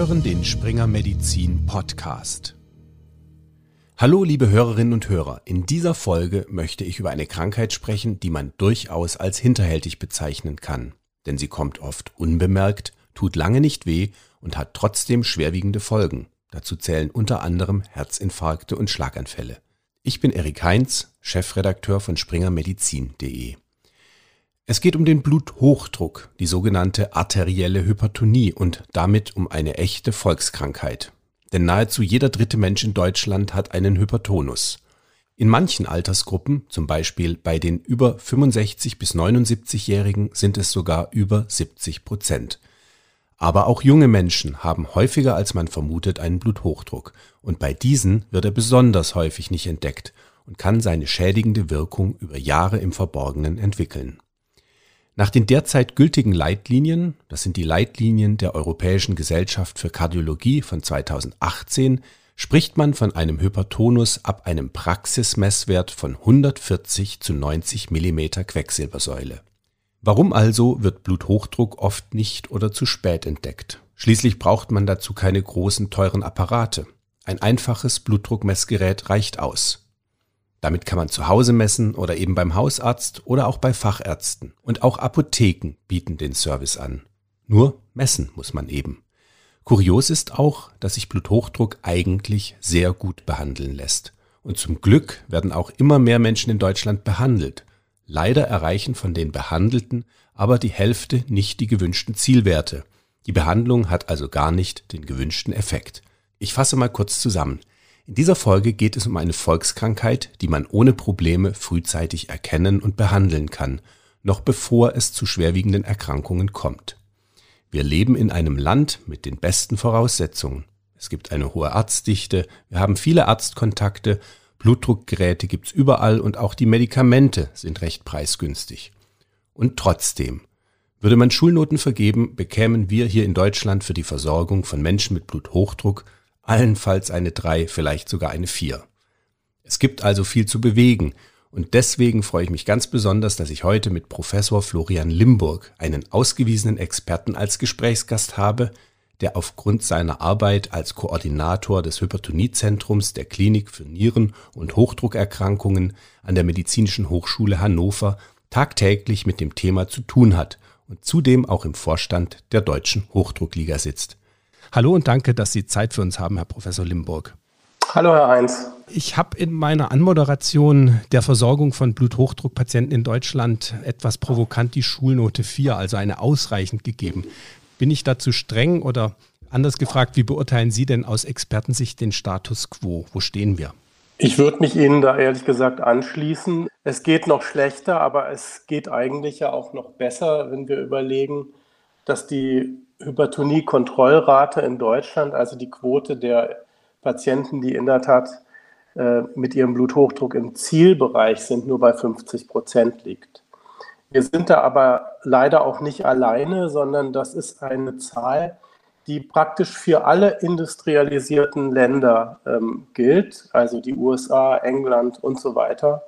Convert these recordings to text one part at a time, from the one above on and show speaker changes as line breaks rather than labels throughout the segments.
hören den Springer Medizin Podcast. Hallo liebe Hörerinnen und Hörer, in dieser Folge möchte ich über eine Krankheit sprechen, die man durchaus als hinterhältig bezeichnen kann, denn sie kommt oft unbemerkt, tut lange nicht weh und hat trotzdem schwerwiegende Folgen. Dazu zählen unter anderem Herzinfarkte und Schlaganfälle. Ich bin Erik Heinz, Chefredakteur von springermedizin.de. Es geht um den Bluthochdruck, die sogenannte arterielle Hypertonie und damit um eine echte Volkskrankheit. Denn nahezu jeder dritte Mensch in Deutschland hat einen Hypertonus. In manchen Altersgruppen, zum Beispiel bei den über 65 bis 79-Jährigen, sind es sogar über 70 Prozent. Aber auch junge Menschen haben häufiger als man vermutet einen Bluthochdruck und bei diesen wird er besonders häufig nicht entdeckt und kann seine schädigende Wirkung über Jahre im Verborgenen entwickeln. Nach den derzeit gültigen Leitlinien, das sind die Leitlinien der Europäischen Gesellschaft für Kardiologie von 2018, spricht man von einem Hypertonus ab einem Praxismesswert von 140 zu 90 Millimeter Quecksilbersäule. Warum also wird Bluthochdruck oft nicht oder zu spät entdeckt? Schließlich braucht man dazu keine großen teuren Apparate. Ein einfaches Blutdruckmessgerät reicht aus. Damit kann man zu Hause messen oder eben beim Hausarzt oder auch bei Fachärzten. Und auch Apotheken bieten den Service an. Nur messen muss man eben. Kurios ist auch, dass sich Bluthochdruck eigentlich sehr gut behandeln lässt. Und zum Glück werden auch immer mehr Menschen in Deutschland behandelt. Leider erreichen von den Behandelten aber die Hälfte nicht die gewünschten Zielwerte. Die Behandlung hat also gar nicht den gewünschten Effekt. Ich fasse mal kurz zusammen. In dieser Folge geht es um eine Volkskrankheit, die man ohne Probleme frühzeitig erkennen und behandeln kann, noch bevor es zu schwerwiegenden Erkrankungen kommt. Wir leben in einem Land mit den besten Voraussetzungen. Es gibt eine hohe Arztdichte, wir haben viele Arztkontakte, Blutdruckgeräte gibt's überall und auch die Medikamente sind recht preisgünstig. Und trotzdem, würde man Schulnoten vergeben, bekämen wir hier in Deutschland für die Versorgung von Menschen mit Bluthochdruck allenfalls eine 3, vielleicht sogar eine 4. Es gibt also viel zu bewegen und deswegen freue ich mich ganz besonders, dass ich heute mit Professor Florian Limburg einen ausgewiesenen Experten als Gesprächsgast habe, der aufgrund seiner Arbeit als Koordinator des Hypertoniezentrums der Klinik für Nieren- und Hochdruckerkrankungen an der Medizinischen Hochschule Hannover tagtäglich mit dem Thema zu tun hat und zudem auch im Vorstand der Deutschen Hochdruckliga sitzt. Hallo und danke, dass Sie Zeit für uns haben, Herr Professor Limburg.
Hallo, Herr Heinz.
Ich habe in meiner Anmoderation der Versorgung von Bluthochdruckpatienten in Deutschland etwas provokant die Schulnote 4, also eine ausreichend gegeben. Bin ich dazu streng oder anders gefragt, wie beurteilen Sie denn aus Expertensicht den Status quo? Wo stehen wir?
Ich würde mich Ihnen da ehrlich gesagt anschließen. Es geht noch schlechter, aber es geht eigentlich ja auch noch besser, wenn wir überlegen, dass die Hypertonie-Kontrollrate in Deutschland, also die Quote der Patienten, die in der Tat äh, mit ihrem Bluthochdruck im Zielbereich sind, nur bei 50 Prozent liegt. Wir sind da aber leider auch nicht alleine, sondern das ist eine Zahl, die praktisch für alle industrialisierten Länder ähm, gilt, also die USA, England und so weiter.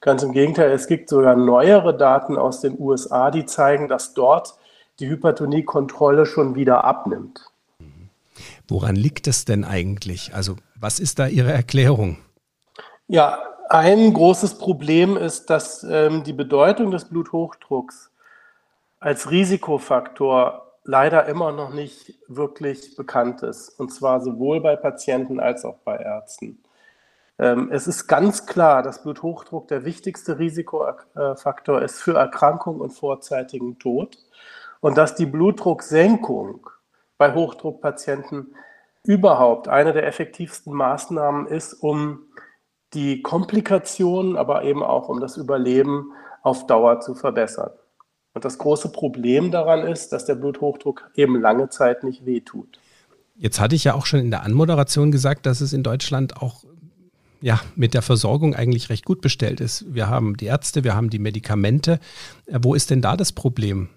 Ganz im Gegenteil, es gibt sogar neuere Daten aus den USA, die zeigen, dass dort die Hypertoniekontrolle schon wieder abnimmt.
Woran liegt es denn eigentlich? Also was ist da Ihre Erklärung?
Ja, ein großes Problem ist, dass ähm, die Bedeutung des Bluthochdrucks als Risikofaktor leider immer noch nicht wirklich bekannt ist. Und zwar sowohl bei Patienten als auch bei Ärzten. Ähm, es ist ganz klar, dass Bluthochdruck der wichtigste Risikofaktor ist für Erkrankung und vorzeitigen Tod und dass die Blutdrucksenkung bei Hochdruckpatienten überhaupt eine der effektivsten Maßnahmen ist, um die Komplikationen, aber eben auch um das Überleben auf Dauer zu verbessern. Und das große Problem daran ist, dass der Bluthochdruck eben lange Zeit nicht wehtut.
Jetzt hatte ich ja auch schon in der Anmoderation gesagt, dass es in Deutschland auch ja, mit der Versorgung eigentlich recht gut bestellt ist. Wir haben die Ärzte, wir haben die Medikamente. Wo ist denn da das Problem?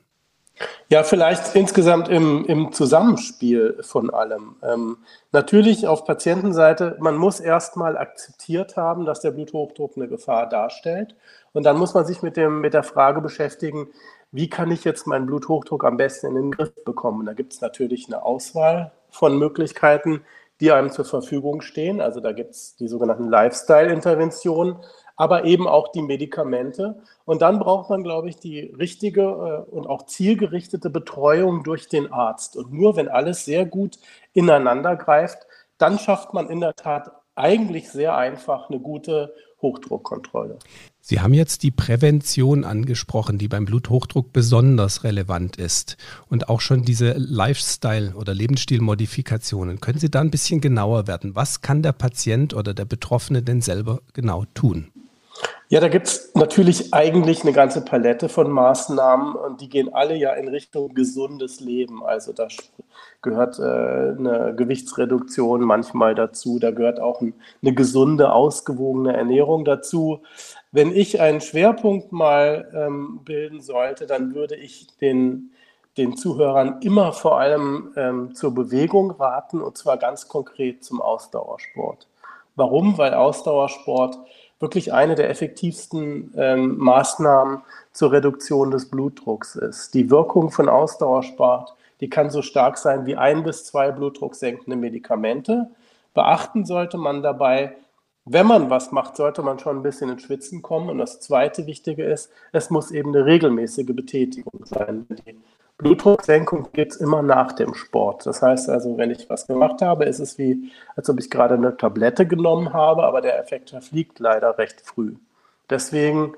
Ja, vielleicht insgesamt im, im Zusammenspiel von allem. Ähm, natürlich auf Patientenseite, man muss erstmal akzeptiert haben, dass der Bluthochdruck eine Gefahr darstellt. Und dann muss man sich mit, dem, mit der Frage beschäftigen, wie kann ich jetzt meinen Bluthochdruck am besten in den Griff bekommen? Da gibt es natürlich eine Auswahl von Möglichkeiten, die einem zur Verfügung stehen. Also da gibt es die sogenannten Lifestyle-Interventionen, aber eben auch die Medikamente. Und dann braucht man, glaube ich, die richtige äh, und auch zielgerichtete Betreuung durch den Arzt. Und nur wenn alles sehr gut ineinander greift, dann schafft man in der Tat eigentlich sehr einfach eine gute Hochdruckkontrolle.
Sie haben jetzt die Prävention angesprochen, die beim Bluthochdruck besonders relevant ist und auch schon diese Lifestyle- oder Lebensstilmodifikationen. Können Sie da ein bisschen genauer werden? Was kann der Patient oder der Betroffene denn selber genau tun?
Ja, da gibt es natürlich eigentlich eine ganze Palette von Maßnahmen und die gehen alle ja in Richtung gesundes Leben. Also da gehört äh, eine Gewichtsreduktion manchmal dazu, da gehört auch ein, eine gesunde, ausgewogene Ernährung dazu. Wenn ich einen Schwerpunkt mal ähm, bilden sollte, dann würde ich den, den Zuhörern immer vor allem ähm, zur Bewegung raten und zwar ganz konkret zum Ausdauersport. Warum? Weil Ausdauersport wirklich eine der effektivsten ähm, Maßnahmen zur Reduktion des Blutdrucks ist. Die Wirkung von Ausdauersport, die kann so stark sein wie ein bis zwei blutdrucksenkende Medikamente. Beachten sollte man dabei, wenn man was macht, sollte man schon ein bisschen ins Schwitzen kommen. Und das zweite Wichtige ist, es muss eben eine regelmäßige Betätigung sein. Die Blutdrucksenkung gibt es immer nach dem Sport. Das heißt also, wenn ich was gemacht habe, ist es wie, als ob ich gerade eine Tablette genommen habe, aber der Effekt verfliegt leider recht früh. Deswegen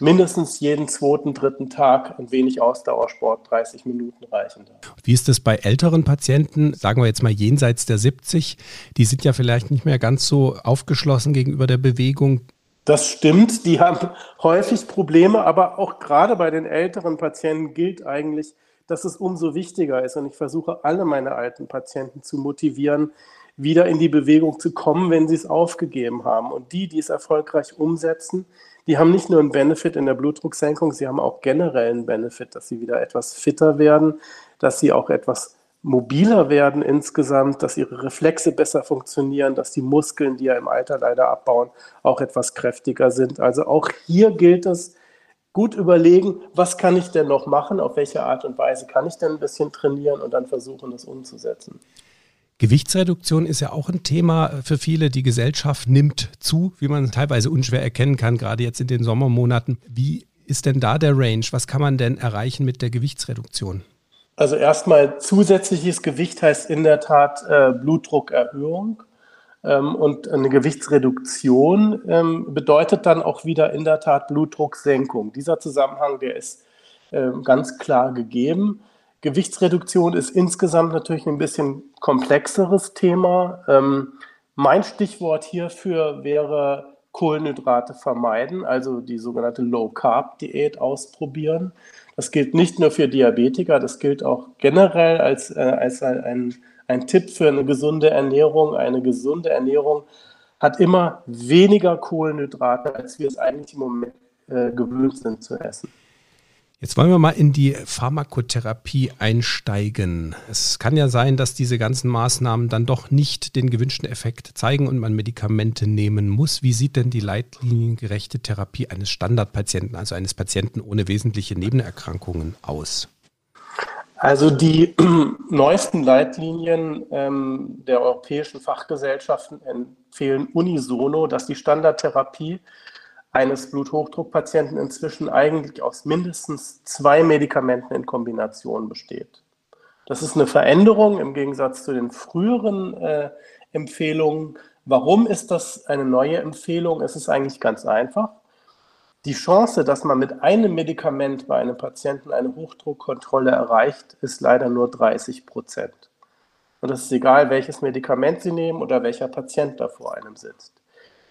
mindestens jeden zweiten, dritten Tag ein wenig Ausdauersport, 30 Minuten reichen.
Wie ist das bei älteren Patienten, sagen wir jetzt mal jenseits der 70, die sind ja vielleicht nicht mehr ganz so aufgeschlossen gegenüber der Bewegung.
Das stimmt, die haben häufig Probleme, aber auch gerade bei den älteren Patienten gilt eigentlich, dass es umso wichtiger ist. Und ich versuche alle meine alten Patienten zu motivieren, wieder in die Bewegung zu kommen, wenn sie es aufgegeben haben. Und die, die es erfolgreich umsetzen, die haben nicht nur einen Benefit in der Blutdrucksenkung, sie haben auch generell einen Benefit, dass sie wieder etwas fitter werden, dass sie auch etwas mobiler werden insgesamt, dass ihre Reflexe besser funktionieren, dass die Muskeln, die ja im Alter leider abbauen, auch etwas kräftiger sind. Also auch hier gilt es, gut überlegen, was kann ich denn noch machen, auf welche Art und Weise kann ich denn ein bisschen trainieren und dann versuchen, das umzusetzen.
Gewichtsreduktion ist ja auch ein Thema für viele. Die Gesellschaft nimmt zu, wie man teilweise unschwer erkennen kann, gerade jetzt in den Sommermonaten. Wie ist denn da der Range? Was kann man denn erreichen mit der Gewichtsreduktion?
Also erstmal zusätzliches Gewicht heißt in der Tat äh, Blutdruckerhöhung. Ähm, und eine Gewichtsreduktion ähm, bedeutet dann auch wieder in der Tat Blutdrucksenkung. Dieser Zusammenhang, der ist ähm, ganz klar gegeben. Gewichtsreduktion ist insgesamt natürlich ein bisschen komplexeres Thema. Mein Stichwort hierfür wäre Kohlenhydrate vermeiden, also die sogenannte Low-Carb-Diät ausprobieren. Das gilt nicht nur für Diabetiker, das gilt auch generell als, äh, als ein, ein Tipp für eine gesunde Ernährung. Eine gesunde Ernährung hat immer weniger Kohlenhydrate, als wir es eigentlich im Moment äh, gewöhnt sind zu essen.
Jetzt wollen wir mal in die Pharmakotherapie einsteigen. Es kann ja sein, dass diese ganzen Maßnahmen dann doch nicht den gewünschten Effekt zeigen und man Medikamente nehmen muss. Wie sieht denn die leitliniengerechte Therapie eines Standardpatienten, also eines Patienten ohne wesentliche Nebenerkrankungen aus?
Also die neuesten Leitlinien ähm, der europäischen Fachgesellschaften empfehlen unisono, dass die Standardtherapie eines Bluthochdruckpatienten inzwischen eigentlich aus mindestens zwei Medikamenten in Kombination besteht. Das ist eine Veränderung im Gegensatz zu den früheren äh, Empfehlungen. Warum ist das eine neue Empfehlung? Es ist eigentlich ganz einfach. Die Chance, dass man mit einem Medikament bei einem Patienten eine Hochdruckkontrolle erreicht, ist leider nur 30 Prozent. Und es ist egal, welches Medikament Sie nehmen oder welcher Patient da vor einem sitzt.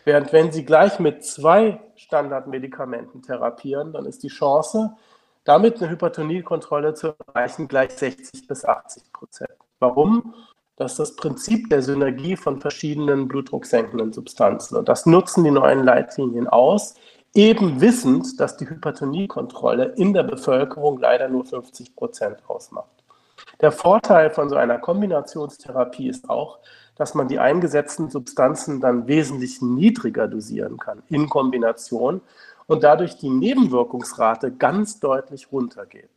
Während wenn Sie gleich mit zwei Standardmedikamenten therapieren, dann ist die Chance, damit eine Hypertoniekontrolle zu erreichen, gleich 60 bis 80 Prozent. Warum? Das ist das Prinzip der Synergie von verschiedenen blutdrucksenkenden Substanzen. Und das nutzen die neuen Leitlinien aus, eben wissend, dass die Hypertoniekontrolle in der Bevölkerung leider nur 50 Prozent ausmacht. Der Vorteil von so einer Kombinationstherapie ist auch, dass man die eingesetzten Substanzen dann wesentlich niedriger dosieren kann in Kombination und dadurch die Nebenwirkungsrate ganz deutlich runtergeht.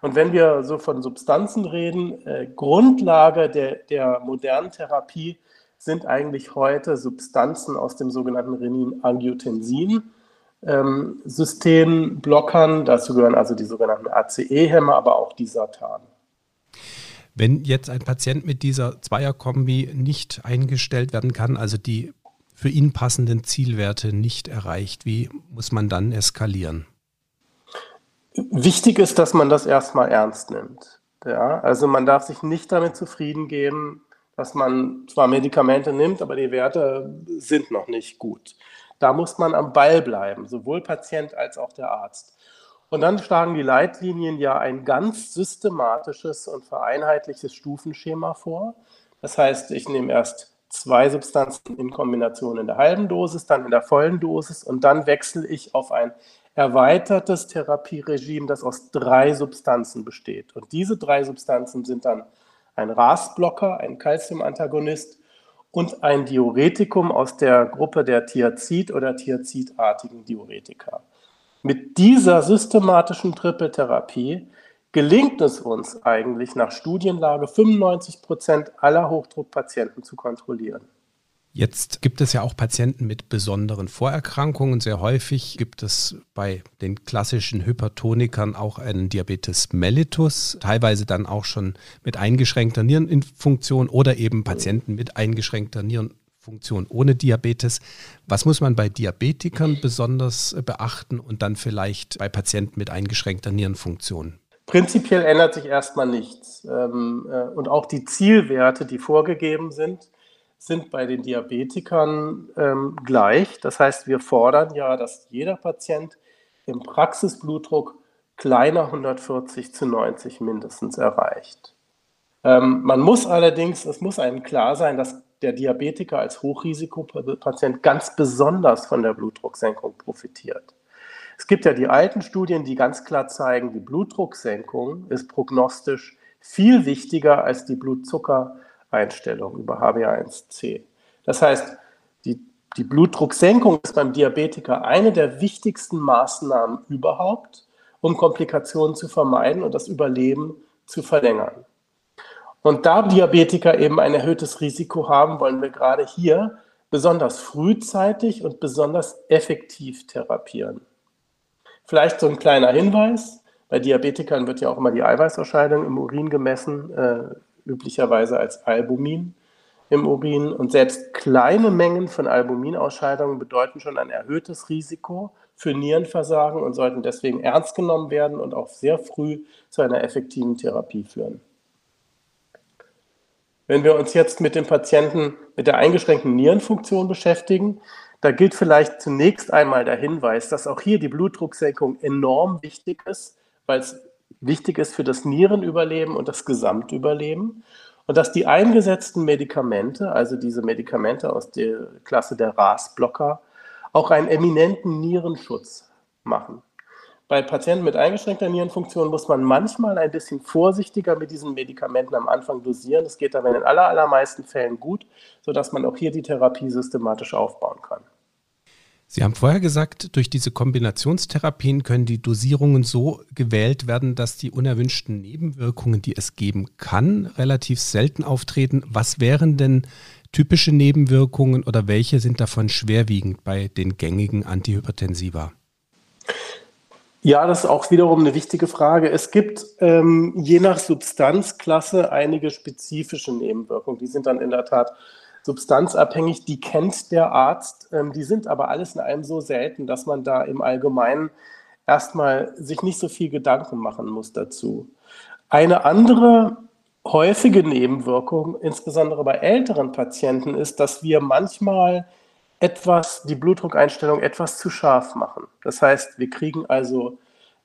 Und wenn wir so von Substanzen reden, äh, Grundlage der, der modernen Therapie sind eigentlich heute Substanzen aus dem sogenannten Renin-Angiotensin. Ähm, Systemblockern, dazu gehören also die sogenannten ACE-Hämmer, aber auch die Satan.
Wenn jetzt ein Patient mit dieser Zweierkombi nicht eingestellt werden kann, also die für ihn passenden Zielwerte nicht erreicht, wie muss man dann eskalieren?
Wichtig ist, dass man das erstmal ernst nimmt. Ja, also man darf sich nicht damit zufrieden geben, dass man zwar Medikamente nimmt, aber die Werte sind noch nicht gut. Da muss man am Ball bleiben, sowohl Patient als auch der Arzt. Und dann schlagen die Leitlinien ja ein ganz systematisches und vereinheitliches Stufenschema vor. Das heißt, ich nehme erst zwei Substanzen in Kombination in der halben Dosis, dann in der vollen Dosis und dann wechsle ich auf ein erweitertes Therapieregime, das aus drei Substanzen besteht. Und diese drei Substanzen sind dann ein RAS-Blocker, ein Calcium-Antagonist und ein Diuretikum aus der Gruppe der Thiazid- oder Thiazidartigen Diuretika. Mit dieser systematischen Trippeltherapie gelingt es uns eigentlich nach Studienlage 95 Prozent aller Hochdruckpatienten zu kontrolliellen.
Jetzt gibt es ja auch Patienten mit besonderen Vorerkrankungen. Sehr häufig gibt es bei den klassischen Hypertonikern auch einen Diabetes mellitus, teilweise dann auch schon mit eingeschränkter Nierenfunktion oder eben Patienten mit eingeschränkter Nierenfunktion. Funktion ohne Diabetes. Was muss man bei Diabetikern besonders beachten und dann vielleicht bei Patienten mit eingeschränkter Nierenfunktion?
Prinzipiell ändert sich erstmal nichts. Ähm, äh, und auch die Zielwerte, die vorgegeben sind, sind bei den Diabetikern ähm, gleich. Das heißt, wir fordern ja, dass jeder Patient im Praxisblutdruck kleiner 140 zu 90 mindestens erreicht. Ähm, man muss allerdings, es muss einem klar sein, dass der Diabetiker als Hochrisikopatient ganz besonders von der Blutdrucksenkung profitiert. Es gibt ja die alten Studien, die ganz klar zeigen, die Blutdrucksenkung ist prognostisch viel wichtiger als die Blutzuckereinstellung über HbA1c. Das heißt, die, die Blutdrucksenkung ist beim Diabetiker eine der wichtigsten Maßnahmen überhaupt, um Komplikationen zu vermeiden und das Überleben zu verlängern. Und da Diabetiker eben ein erhöhtes Risiko haben, wollen wir gerade hier besonders frühzeitig und besonders effektiv therapieren. Vielleicht so ein kleiner Hinweis. Bei Diabetikern wird ja auch immer die Eiweißausscheidung im Urin gemessen, äh, üblicherweise als Albumin im Urin. Und selbst kleine Mengen von Albuminausscheidungen bedeuten schon ein erhöhtes Risiko für Nierenversagen und sollten deswegen ernst genommen werden und auch sehr früh zu einer effektiven Therapie führen. Wenn wir uns jetzt mit dem Patienten mit der eingeschränkten Nierenfunktion beschäftigen, da gilt vielleicht zunächst einmal der Hinweis, dass auch hier die Blutdrucksenkung enorm wichtig ist, weil es wichtig ist für das Nierenüberleben und das Gesamtüberleben. Und dass die eingesetzten Medikamente, also diese Medikamente aus der Klasse der RAS-Blocker, auch einen eminenten Nierenschutz machen. Bei Patienten mit eingeschränkter Nierenfunktion muss man manchmal ein bisschen vorsichtiger mit diesen Medikamenten am Anfang dosieren. Das geht aber in den aller, allermeisten Fällen gut, sodass man auch hier die Therapie systematisch aufbauen kann.
Sie haben vorher gesagt, durch diese Kombinationstherapien können die Dosierungen so gewählt werden, dass die unerwünschten Nebenwirkungen, die es geben kann, relativ selten auftreten. Was wären denn typische Nebenwirkungen oder welche sind davon schwerwiegend bei den gängigen Antihypertensiva?
Ja, das ist auch wiederum eine wichtige Frage. Es gibt ähm, je nach Substanzklasse einige spezifische Nebenwirkungen. Die sind dann in der Tat substanzabhängig. Die kennt der Arzt. Ähm, die sind aber alles in einem so selten, dass man da im Allgemeinen erstmal sich nicht so viel Gedanken machen muss dazu. Eine andere häufige Nebenwirkung, insbesondere bei älteren Patienten, ist, dass wir manchmal etwas, die Blutdruckeinstellung etwas zu scharf machen. Das heißt, wir kriegen also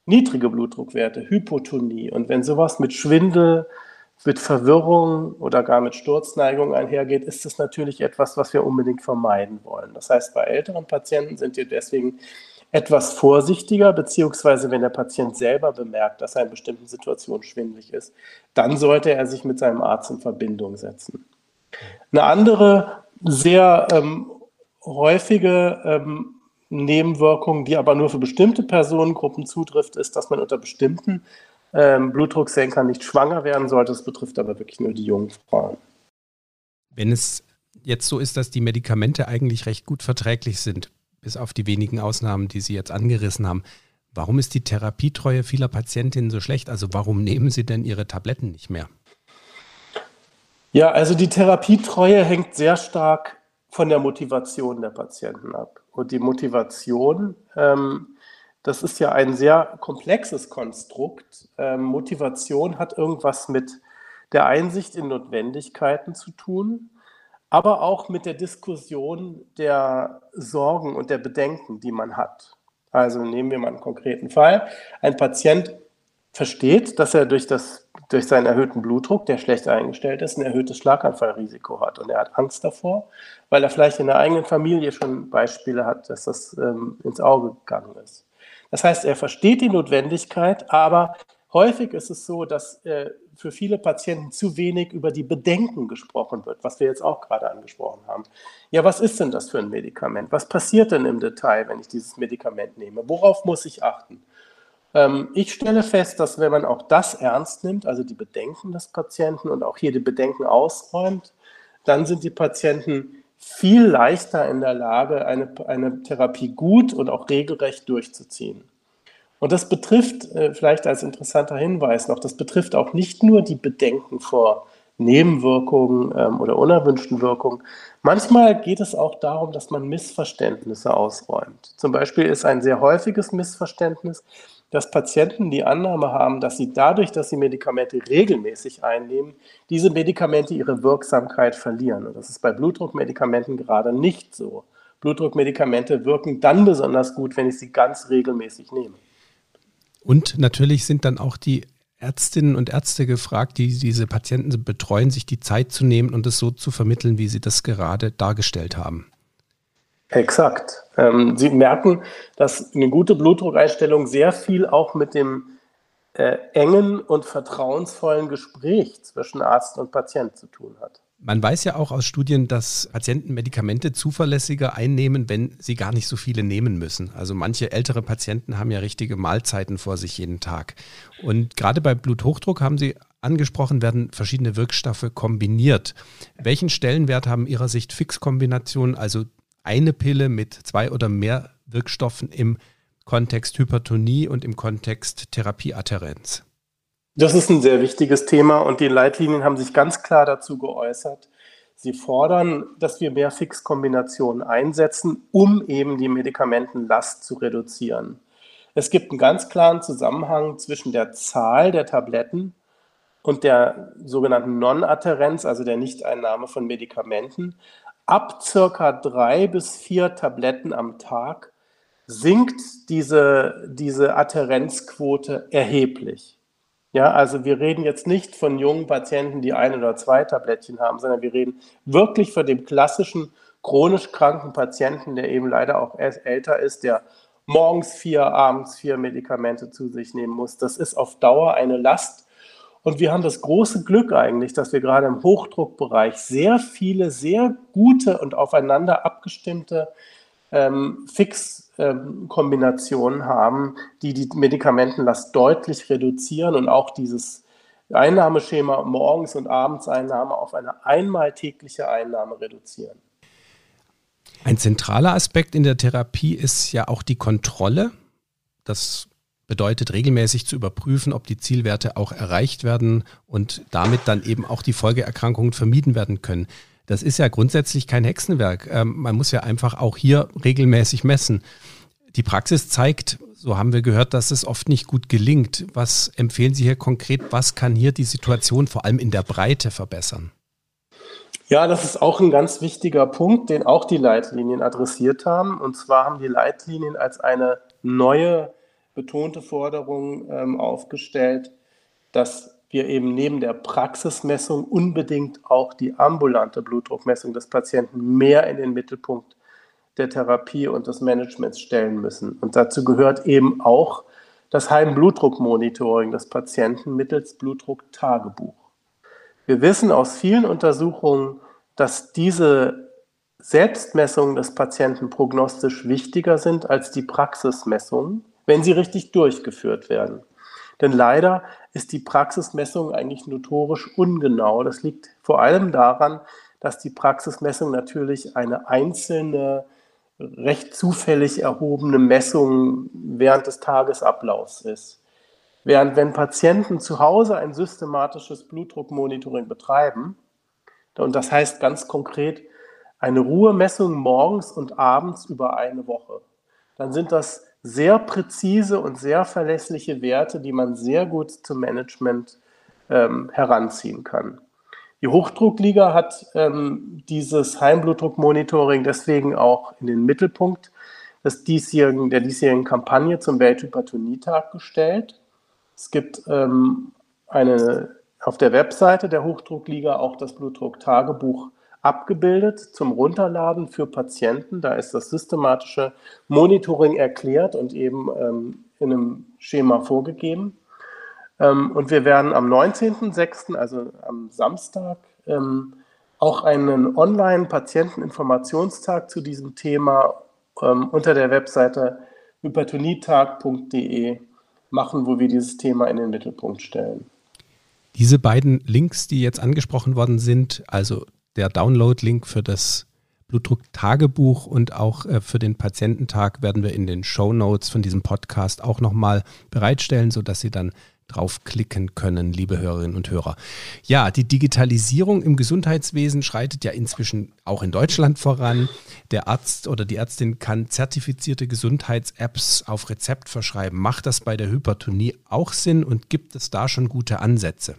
niedrige Blutdruckwerte, Hypotonie. Und wenn sowas mit Schwindel, mit Verwirrung oder gar mit Sturzneigung einhergeht, ist das natürlich etwas, was wir unbedingt vermeiden wollen. Das heißt, bei älteren Patienten sind wir deswegen etwas vorsichtiger, beziehungsweise wenn der Patient selber bemerkt, dass er in bestimmten Situationen schwindlig ist, dann sollte er sich mit seinem Arzt in Verbindung setzen. Eine andere sehr ähm, häufige ähm, Nebenwirkung, die aber nur für bestimmte Personengruppen zutrifft, ist, dass man unter bestimmten ähm, Blutdrucksenker nicht schwanger werden sollte. Das betrifft aber wirklich nur die jungen Frauen.
Wenn es jetzt so ist, dass die Medikamente eigentlich recht gut verträglich sind, bis auf die wenigen Ausnahmen, die Sie jetzt angerissen haben, warum ist die Therapietreue vieler Patientinnen so schlecht? Also warum nehmen Sie denn Ihre Tabletten nicht mehr?
Ja, also die Therapietreue hängt sehr stark von der Motivation der Patienten ab. Und die Motivation, ähm, das ist ja ein sehr komplexes Konstrukt. Ähm, Motivation hat irgendwas mit der Einsicht in Notwendigkeiten zu tun, aber auch mit der Diskussion der Sorgen und der Bedenken, die man hat. Also nehmen wir mal einen konkreten Fall. Ein Patient versteht, dass er durch, das, durch seinen erhöhten Blutdruck, der schlecht eingestellt ist, ein erhöhtes Schlaganfallrisiko hat. Und er hat Angst davor, weil er vielleicht in der eigenen Familie schon Beispiele hat, dass das ähm, ins Auge gegangen ist. Das heißt, er versteht die Notwendigkeit, aber häufig ist es so, dass äh, für viele Patienten zu wenig über die Bedenken gesprochen wird, was wir jetzt auch gerade angesprochen haben. Ja, was ist denn das für ein Medikament? Was passiert denn im Detail, wenn ich dieses Medikament nehme? Worauf muss ich achten? Ähm, ich stelle fest, dass wenn man auch das ernst nimmt, also die Bedenken des Patienten und auch hier die Bedenken ausräumt, dann sind die Patienten viel leichter in der Lage, eine, eine Therapie gut und auch regelrecht durchzuziehen. Und das betrifft, äh, vielleicht als interessanter Hinweis noch, das betrifft auch nicht nur die Bedenken vor Nebenwirkungen ähm, oder unerwünschten Wirkungen. Manchmal geht es auch darum, dass man Missverständnisse ausräumt. Zum Beispiel ist ein sehr häufiges Missverständnis, dass Patienten die Annahme haben, dass sie dadurch, dass sie Medikamente regelmäßig einnehmen, diese Medikamente ihre Wirksamkeit verlieren. Und das ist bei Blutdruckmedikamenten gerade nicht so. Blutdruckmedikamente wirken dann besonders gut, wenn ich sie ganz regelmäßig nehme.
Und natürlich sind dann auch die Ärztinnen und Ärzte gefragt, die diese Patienten betreuen, sich die Zeit zu nehmen und es so zu vermitteln, wie sie das gerade dargestellt haben.
Exakt. Ähm, Sie merken, dass eine gute Blutdruckeinstellung sehr viel auch mit dem äh, engen und vertrauensvollen Gespräch zwischen Arzt und Patient zu tun hat.
Man weiß ja auch aus Studien, dass Patienten Medikamente zuverlässiger einnehmen, wenn sie gar nicht so viele nehmen müssen. Also manche ältere Patienten haben ja richtige Mahlzeiten vor sich jeden Tag. Und gerade bei Bluthochdruck haben Sie angesprochen, werden verschiedene Wirkstoffe kombiniert. Welchen Stellenwert haben Ihrer Sicht Fixkombinationen, also eine Pille mit zwei oder mehr Wirkstoffen im Kontext Hypertonie und im Kontext Therapieadherenz?
Das ist ein sehr wichtiges Thema und die Leitlinien haben sich ganz klar dazu geäußert. Sie fordern, dass wir mehr Fixkombinationen einsetzen, um eben die Medikamentenlast zu reduzieren. Es gibt einen ganz klaren Zusammenhang zwischen der Zahl der Tabletten und der sogenannten Non-Adherenz, also der Nichteinnahme von Medikamenten ab circa drei bis vier Tabletten am Tag sinkt diese, diese Adherenzquote erheblich. Ja, also wir reden jetzt nicht von jungen Patienten, die ein oder zwei Tablettchen haben, sondern wir reden wirklich von dem klassischen chronisch kranken Patienten, der eben leider auch älter ist, der morgens vier, abends vier Medikamente zu sich nehmen muss. Das ist auf Dauer eine Last, und wir haben das große Glück eigentlich, dass wir gerade im Hochdruckbereich sehr viele, sehr gute und aufeinander abgestimmte ähm, Fixkombinationen ähm, haben, die die Medikamentenlast deutlich reduzieren und auch dieses Einnahmeschema morgens und abends Einnahme auf eine einmal tägliche Einnahme reduzieren.
Ein zentraler Aspekt in der Therapie ist ja auch die Kontrolle. Das bedeutet regelmäßig zu überprüfen, ob die Zielwerte auch erreicht werden und damit dann eben auch die Folgeerkrankungen vermieden werden können. Das ist ja grundsätzlich kein Hexenwerk. Ähm, man muss ja einfach auch hier regelmäßig messen. Die Praxis zeigt, so haben wir gehört, dass es oft nicht gut gelingt. Was empfehlen Sie hier konkret? Was kann hier die Situation vor allem in der Breite verbessern?
Ja, das ist auch ein ganz wichtiger Punkt, den auch die Leitlinien adressiert haben. Und zwar haben die Leitlinien als eine neue betonte Forderung ähm, aufgestellt, dass wir eben neben der Praxismessung unbedingt auch die ambulante Blutdruckmessung des Patienten mehr in den Mittelpunkt der Therapie und des Managements stellen müssen. Und dazu gehört eben auch das Heimblutdruckmonitoring des Patienten mittels Blutdrucktagebuch. Wir wissen aus vielen Untersuchungen, dass diese Selbstmessungen des Patienten prognostisch wichtiger sind als die Praxismessungen wenn sie richtig durchgeführt werden. Denn leider ist die Praxismessung eigentlich notorisch ungenau. Das liegt vor allem daran, dass die Praxismessung natürlich eine einzelne, recht zufällig erhobene Messung während des Tagesablaufs ist. Während wenn Patienten zu Hause ein systematisches Blutdruckmonitoring betreiben, und das heißt ganz konkret eine Ruhemessung morgens und abends über eine Woche, dann sind das sehr präzise und sehr verlässliche Werte, die man sehr gut zum Management ähm, heranziehen kann. Die Hochdruckliga hat ähm, dieses Heimblutdruckmonitoring deswegen auch in den Mittelpunkt des diesjährigen, der diesjährigen Kampagne zum Welthypertonietag gestellt. Es gibt ähm, eine, auf der Webseite der Hochdruckliga auch das Blutdrucktagebuch abgebildet zum Runterladen für Patienten. Da ist das systematische Monitoring erklärt und eben ähm, in einem Schema vorgegeben. Ähm, und wir werden am 19.06., also am Samstag, ähm, auch einen Online-Patienteninformationstag zu diesem Thema ähm, unter der Webseite hypertonietag.de machen, wo wir dieses Thema in den Mittelpunkt stellen.
Diese beiden Links, die jetzt angesprochen worden sind, also der Download-Link für das Blutdruck-Tagebuch und auch äh, für den Patiententag werden wir in den Show Notes von diesem Podcast auch nochmal bereitstellen, sodass Sie dann draufklicken können, liebe Hörerinnen und Hörer. Ja, die Digitalisierung im Gesundheitswesen schreitet ja inzwischen auch in Deutschland voran. Der Arzt oder die Ärztin kann zertifizierte Gesundheits-Apps auf Rezept verschreiben. Macht das bei der Hypertonie auch Sinn und gibt es da schon gute Ansätze?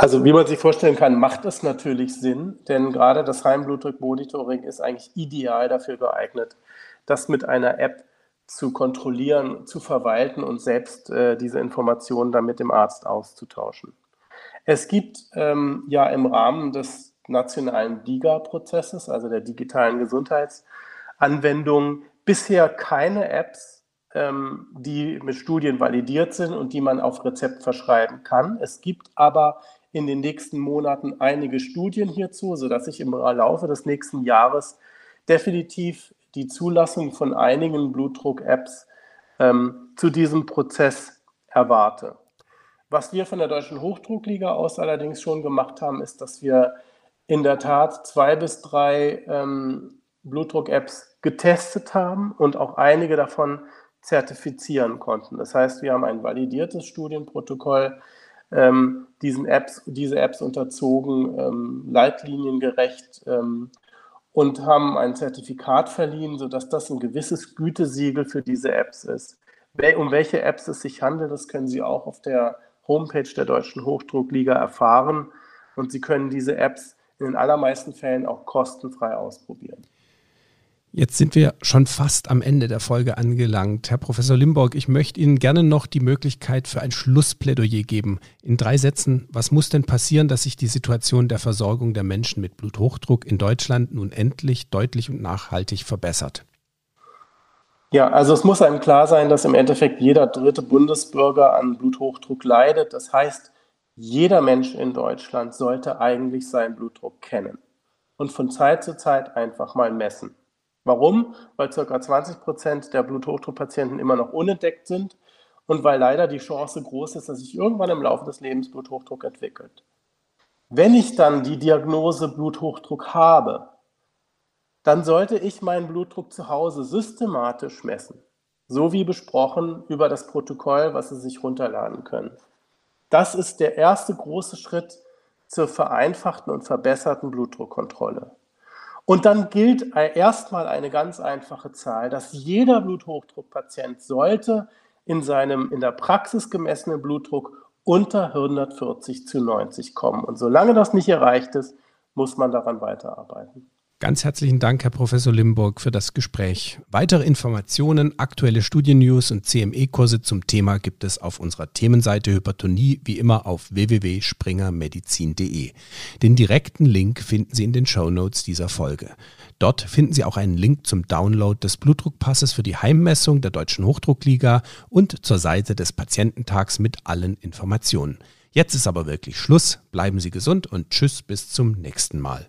Also wie man sich vorstellen kann, macht es natürlich Sinn, denn gerade das Heimblutdruckmonitoring ist eigentlich ideal dafür geeignet, das mit einer App zu kontrollieren, zu verwalten und selbst äh, diese Informationen dann mit dem Arzt auszutauschen. Es gibt ähm, ja im Rahmen des nationalen DIGA-Prozesses, also der digitalen Gesundheitsanwendung, bisher keine Apps, ähm, die mit Studien validiert sind und die man auf Rezept verschreiben kann. Es gibt aber in den nächsten Monaten einige Studien hierzu, sodass ich im Laufe des nächsten Jahres definitiv die Zulassung von einigen Blutdruck-Apps ähm, zu diesem Prozess erwarte. Was wir von der Deutschen Hochdruckliga aus allerdings schon gemacht haben, ist, dass wir in der Tat zwei bis drei ähm, Blutdruck-Apps getestet haben und auch einige davon zertifizieren konnten. Das heißt, wir haben ein validiertes Studienprotokoll ähm, diesen Apps, diese Apps unterzogen, ähm, leitliniengerecht ähm, und haben ein Zertifikat verliehen, sodass das ein gewisses Gütesiegel für diese Apps ist. Um welche Apps es sich handelt, das können Sie auch auf der Homepage der Deutschen Hochdruckliga erfahren. Und Sie können diese Apps in den allermeisten Fällen auch kostenfrei ausprobieren.
Jetzt sind wir schon fast am Ende der Folge angelangt. Herr Professor Limborg, ich möchte Ihnen gerne noch die Möglichkeit für ein Schlussplädoyer geben. In drei Sätzen, was muss denn passieren, dass sich die Situation der Versorgung der Menschen mit Bluthochdruck in Deutschland nun endlich deutlich und nachhaltig verbessert?
Ja, also es muss einem klar sein, dass im Endeffekt jeder dritte Bundesbürger an Bluthochdruck leidet. Das heißt, jeder Mensch in Deutschland sollte eigentlich seinen Blutdruck kennen und von Zeit zu Zeit einfach mal messen. Warum? Weil ca. 20 Prozent der Bluthochdruckpatienten immer noch unentdeckt sind und weil leider die Chance groß ist, dass sich irgendwann im Laufe des Lebens Bluthochdruck entwickelt. Wenn ich dann die Diagnose Bluthochdruck habe, dann sollte ich meinen Blutdruck zu Hause systematisch messen, so wie besprochen über das Protokoll, was Sie sich runterladen können. Das ist der erste große Schritt zur vereinfachten und verbesserten Blutdruckkontrolle. Und dann gilt erstmal eine ganz einfache Zahl, dass jeder Bluthochdruckpatient sollte in seinem in der Praxis gemessenen Blutdruck unter 140 zu 90 kommen. Und solange das nicht erreicht ist, muss man daran weiterarbeiten.
Ganz herzlichen Dank, Herr Professor Limburg, für das Gespräch. Weitere Informationen, aktuelle Studiennews und CME-Kurse zum Thema gibt es auf unserer Themenseite Hypertonie wie immer auf www.springermedizin.de. Den direkten Link finden Sie in den Show Notes dieser Folge. Dort finden Sie auch einen Link zum Download des Blutdruckpasses für die Heimmessung der Deutschen Hochdruckliga und zur Seite des Patiententags mit allen Informationen. Jetzt ist aber wirklich Schluss. Bleiben Sie gesund und tschüss bis zum nächsten Mal.